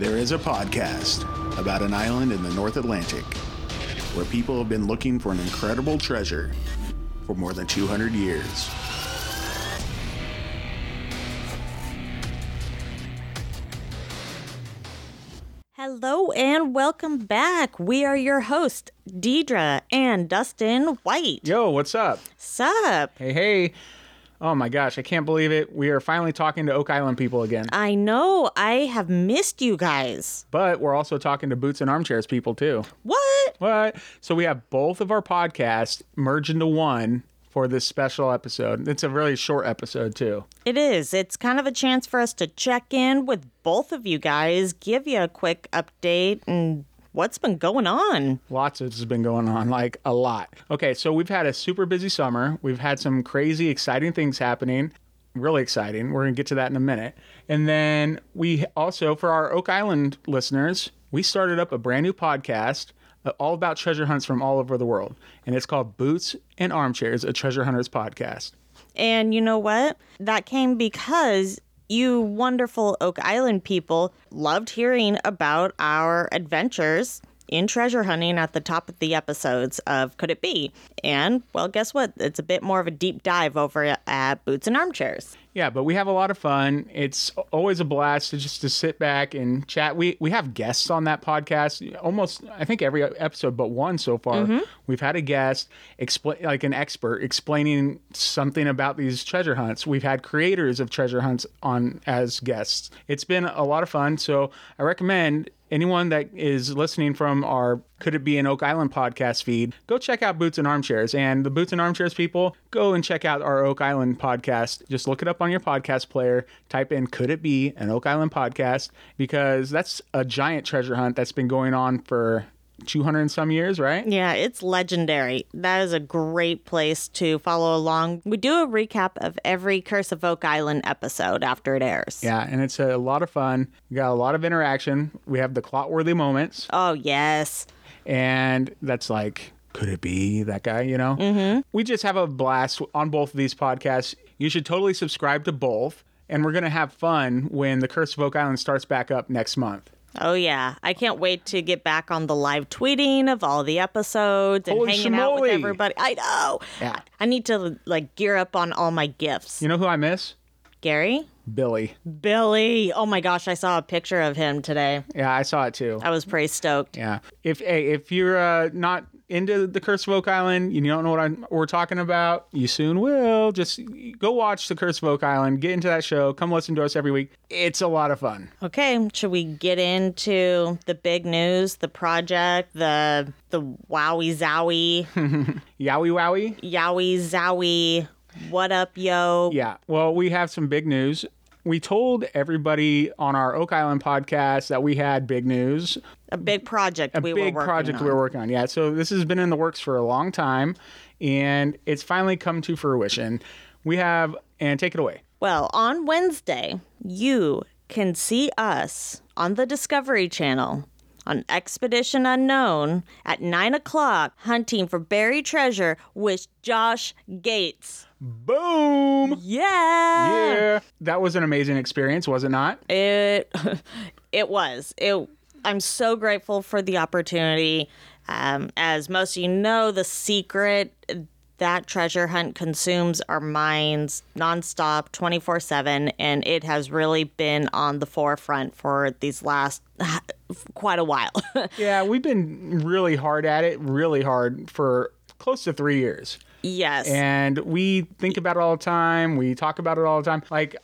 There is a podcast about an island in the North Atlantic where people have been looking for an incredible treasure for more than 200 years. Hello and welcome back. We are your host, Deidre and Dustin White. Yo, what's up? Sup? Hey, hey. Oh my gosh, I can't believe it. We are finally talking to Oak Island people again. I know I have missed you guys. But we're also talking to Boots and Armchairs people too. What? What? So we have both of our podcasts merged into one for this special episode. It's a really short episode too. It is. It's kind of a chance for us to check in with both of you guys, give you a quick update and what's been going on. Lots has been going on, like a lot. Okay, so we've had a super busy summer. We've had some crazy, exciting things happening. Really exciting. We're going to get to that in a minute. And then we also, for our Oak Island listeners, we started up a brand new podcast uh, all about treasure hunts from all over the world. And it's called Boots and Armchairs, a treasure hunters podcast. And you know what? That came because you wonderful Oak Island people loved hearing about our adventures in treasure hunting at the top of the episodes of Could It Be? And, well, guess what? It's a bit more of a deep dive over at Boots and Armchairs. Yeah, but we have a lot of fun. It's always a blast to just to sit back and chat. We we have guests on that podcast. Almost, I think every episode but one so far, mm-hmm. we've had a guest explain like an expert explaining something about these treasure hunts. We've had creators of treasure hunts on as guests. It's been a lot of fun. So I recommend anyone that is listening from our could it be an oak island podcast feed? Go check out boots and armchairs. And the boots and armchairs people go and check out our oak island podcast. Just look it up on your podcast player. Type in could it be an oak island podcast? Because that's a giant treasure hunt that's been going on for 200 and some years right? Yeah, it's legendary. That is a great place to follow along. We do a recap of every Curse of Oak Island episode after it airs. yeah and it's a lot of fun. We got a lot of interaction. We have the clot-worthy moments. Oh, yes. And that's like could it be that guy you know mm-hmm. we just have a blast on both of these podcasts you should totally subscribe to both and we're going to have fun when the curse of oak island starts back up next month Oh yeah, I can't wait to get back on the live tweeting of all the episodes and Holy hanging out with everybody. I know. Yeah. I need to like gear up on all my gifts. you know who i miss Gary, billy Billy. Oh my gosh, I saw a picture of him today. yeah i saw it too I was pretty stoked. yeah if hey, if you're uh, not into the curse of oak island you don't know what I'm, we're talking about you soon will just go watch the curse of oak island get into that show come listen to us every week it's a lot of fun Okay, should we get into the big news, the project, the the wowie zowie, yowie wowie yowie zowie, what up, yo? Yeah. Well, we have some big news. We told everybody on our Oak Island podcast that we had big news, A big project a we big were project on. we were working on. Yeah. So this has been in the works for a long time and it's finally come to fruition. We have, and take it away. Well, on Wednesday, you can see us on the Discovery Channel on Expedition Unknown at 9 o'clock hunting for buried treasure with Josh Gates. Boom. Yeah! Yeah. That was an amazing experience, was it not? It, it was. It, I'm so grateful for the opportunity. Um, as most of you know, the secret that treasure hunt consumes our minds nonstop, 24 7, and it has really been on the forefront for these last quite a while. Yeah. We've been really hard at it, really hard for close to three years. Yes. and we think about it all the time. We talk about it all the time. Like,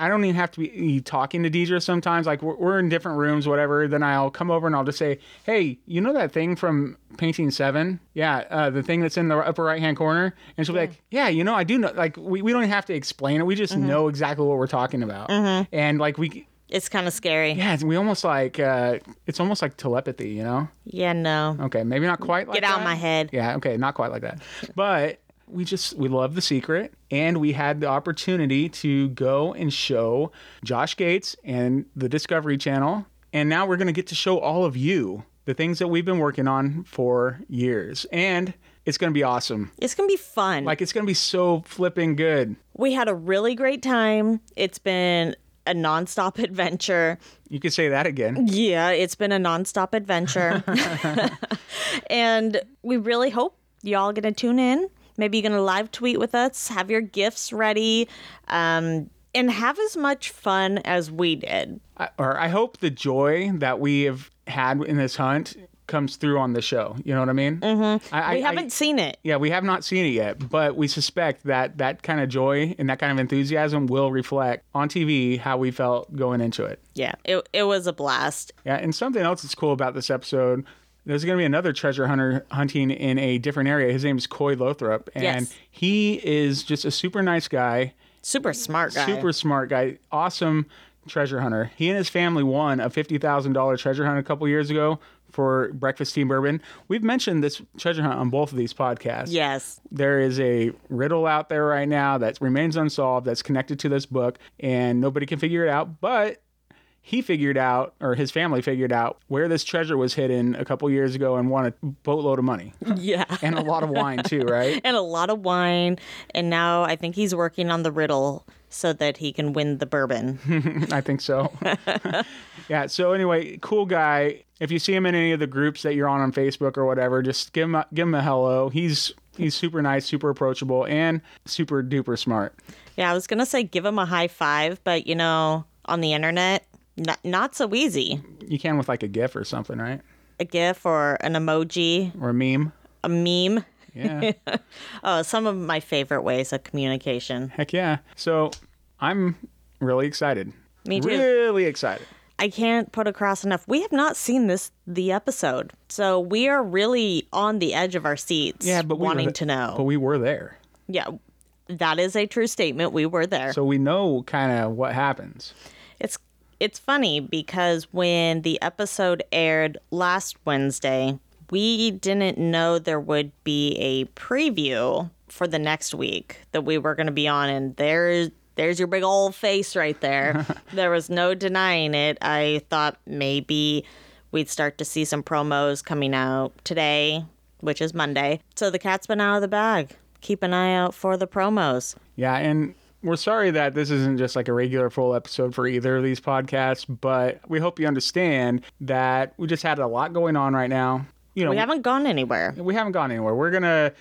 I don't even have to be talking to Deidre sometimes. Like, we're, we're in different rooms, whatever. Then I'll come over and I'll just say, "Hey, you know that thing from Painting Seven? Yeah, uh, the thing that's in the upper right hand corner." And she'll be like, "Yeah, you know, I do know." Like, we, we don't have to explain it. We just know exactly what we're talking about. And like we. It's kind of scary. Yeah, we almost like uh, it's almost like telepathy, you know. Yeah, no. Okay, maybe not quite like that. Get out of that. my head. Yeah, okay, not quite like that. But we just we love the secret and we had the opportunity to go and show Josh Gates and the Discovery Channel and now we're going to get to show all of you the things that we've been working on for years and it's going to be awesome. It's going to be fun. Like it's going to be so flipping good. We had a really great time. It's been a nonstop adventure. You could say that again. Yeah, it's been a nonstop adventure. and we really hope y'all gonna tune in. Maybe you're gonna live tweet with us, have your gifts ready, um, and have as much fun as we did. I, or I hope the joy that we have had in this hunt comes through on the show. You know what I mean? Mm-hmm. I, We I- haven't I- seen it. yeah, we have not seen it yet, but we suspect that that kind of joy and that kind of enthusiasm will reflect on TV how we felt going into it. Yeah, it, it was a blast. Yeah, and something else that's cool about this episode, there's going to be another treasure hunter hunting in a different area. His name is Coy Lothrop, and Yes. he is just a super nice guy, Super smart guy. super smart guy, awesome treasure hunter. He and his family won a fifty thousand dollar treasure hunt a couple years ago for Breakfast Team Bourbon. We've mentioned this treasure hunt on both of these podcasts. Yes. There is a riddle out there right now that remains unsolved that's connected to this book, and nobody can figure it out. But he figured out, or his family figured out, where this treasure was hidden a couple years ago and won a boatload of money Yeah. and a lot of wine too, right? and a lot of wine. And now I think he's working on the riddle so that he can win the bourbon. I think so. yeah. So anyway, cool guy. If you see him in any of the groups that you're on on Facebook or whatever, just give him a, give him a hello. He's he's super nice, super approachable, and super duper smart. yeah, I was going to say give him a high five, but you know, on the internet, not, not so easy. You can with like a GIF or something, right? A GIF or an emoji, Or a meme. a meme. Yeah. Oh, some of my favorite ways of communication. Heck yeah. So I'm really excited. Me too. Really excited. I can't put across enough. We have not seen this the episode, so we are really on the edge of our seats. Yeah, but we wanting th- to know. But we were there. yeah, that is a true statement. We were there. So we know kind of what happens. It's it's funny because when the episode aired last Wednesday, we didn't know there would be a preview for the next week that we were going to be on and there's there's your big old face right there. there was no denying it. I thought maybe we'd start to see some promos coming out today, which is Monday. So the cat's been out of the bag. Keep an eye out for the promos. Yeah, and we're sorry that this isn't just like a regular full episode for either of these podcasts, but we hope you understand that we just had a lot going on right now. You know, We haven't gone anywhere. we haven't gone anywhere. We're gonna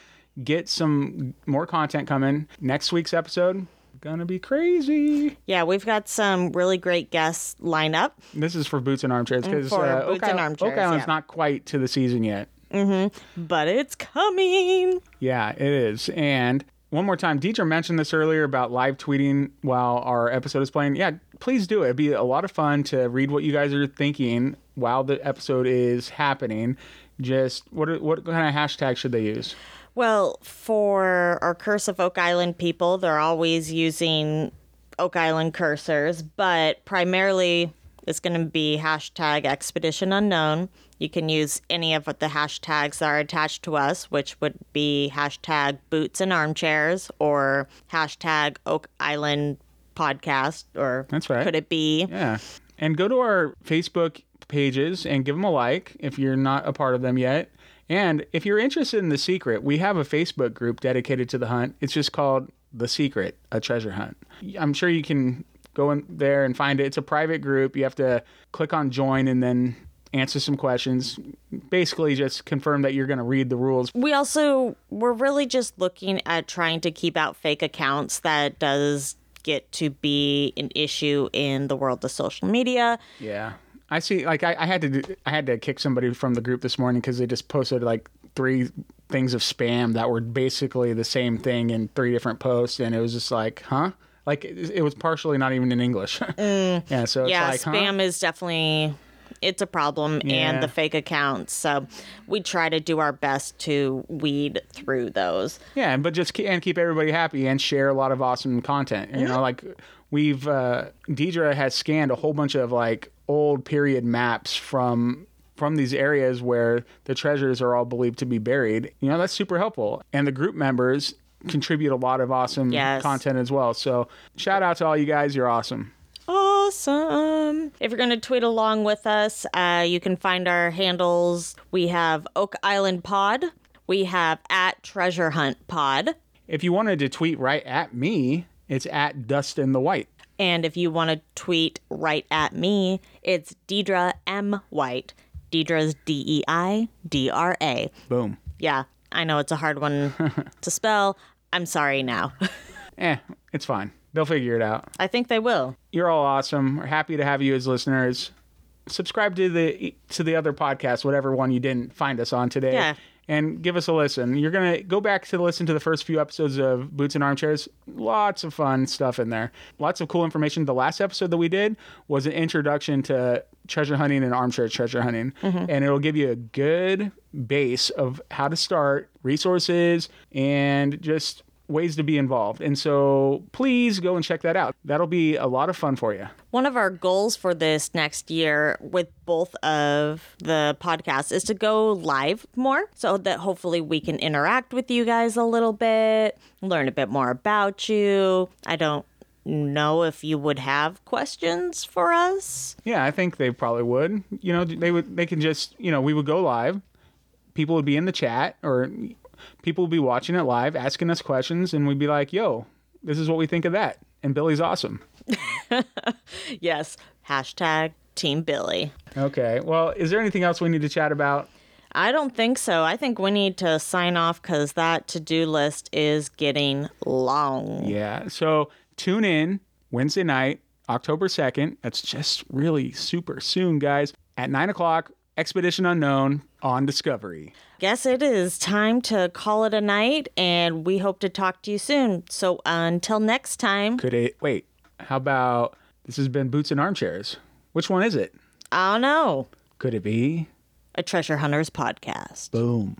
get some more content coming. Next week's episode gonna be crazy. Yeah, we've got some really great guests lined up. This is for boots and armchairs because For uh, Boots Oak, and Island- Armchairs, Oak Island's yeah. not quite to the season yet. Mm-hmm. but it's coming. Yeah, it is. And one more time, Deidre mentioned this earlier about live tweeting while our episode is playing. Yeah, please do it. It'd be a lot of fun to read what you guys are thinking while the episode is happening. Just what are- what kind of hashtag should they use? Well, for our Curse of Oak Island people, they're always using Oak Island cursors, but primarily it's going to be hashtag Expedition Unknown. You can use any of the hashtags that are attached to us, which would be hashtag Boots and Armchairs or hashtag Oak Island Podcast, or That's right. could it be? Yeah. And go to our Facebook pages and give them a like if you're not a part of them yet. And if you're interested in The Secret, we have a Facebook group dedicated to the hunt. It's just called The Secret, a treasure hunt. I'm sure you can go in there and find it. It's a private group. You have to click on join and then answer some questions. Basically, just confirm that you're going to read the rules. We also we're really just looking at trying to keep out fake accounts that does get to be an issue in the world of social media. Yeah, I see. Like I, I had to, do, I had to kick somebody from the group this morning because they just posted like three things of spam that were basically the same thing in three different posts, and it was just like, huh? Like it, it was partially not even in English. Mm. Yeah, so it's yeah, like, huh? spam is definitely it's a problem Yeah. and the fake accounts. So we try to do our best to weed through those. Yeah, but just keep, and keep everybody happy and share a lot of awesome content. You know, like we've uh, Deidre has scanned a whole bunch of like old period maps from from these areas where the treasures are all believed to be buried. You know, that's super helpful. And the group members contribute a lot of awesome Yes. content as well. So shout out to all you guys. You're awesome. Awesome. If you're going to tweet along with us, uh, you can find our handles. We have Oak Island Pod. We have at Treasure Hunt Pod. If you wanted to tweet right at me, it's at Dustin the White. And if you want to tweet right at me, it's Deidra M. White. Deidra's D E I D R A. Boom. Yeah, I know it's a hard one to spell. I'm sorry now. Eh, it's fine. They'll figure it out. I think they will. You're all awesome. We're happy to have you as listeners. Subscribe to the to the other podcast, whatever one you didn't find us on today. Yeah. And give us a listen. You're gonna go back to listen to the first few episodes of Boots and Armchairs. Lots of fun stuff in there. Lots of cool information. The last episode that we did was an introduction to treasure hunting and armchair treasure hunting, mm-hmm. and it'll give you a good base of how to start, resources, and just ways to be involved. And so please go and check that out. That'll be a lot of fun for you. One of our goals for this next year with both of the podcasts is to go live more so that hopefully we can interact with you guys a little bit, learn a bit more about you. I don't know if you would have questions for us. Yeah, I think they probably would. You know, they would they can just, you know, we would go live. People would be in the chat or people would be watching it live, asking us questions and we'd be like, "Yo, this is what we think of that." And Billy's awesome. Yes, hashtag Team Billy. Okay. Well, is there anything else we need to chat about? I don't think so. I think we need to sign off because that to do list is getting long. Yeah. So tune in Wednesday night, October 2nd. That's just really super soon, guys. At 9 o'clock, Expedition Unknown on Discovery. Guess it is time to call it a night, and we hope to talk to you soon. So until next time, Could it, wait, how about this has been Boots and Armchairs? Which one is it? Oh, I don't know. Could it be? A Treasure Hunters podcast. Boom.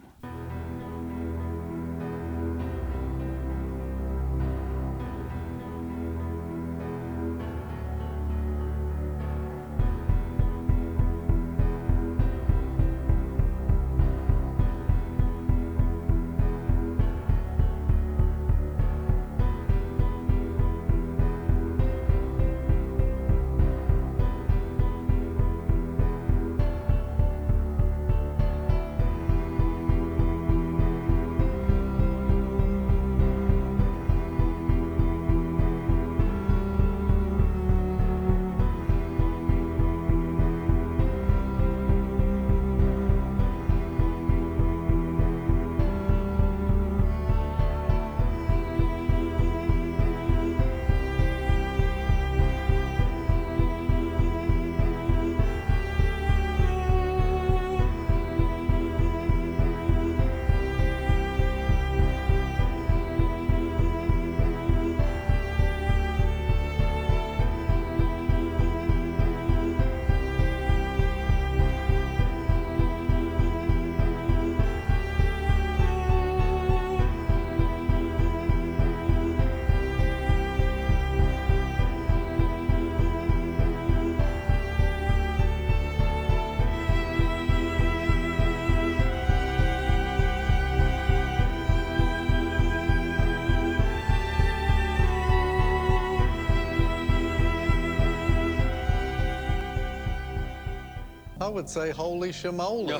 I would say holy shamoly.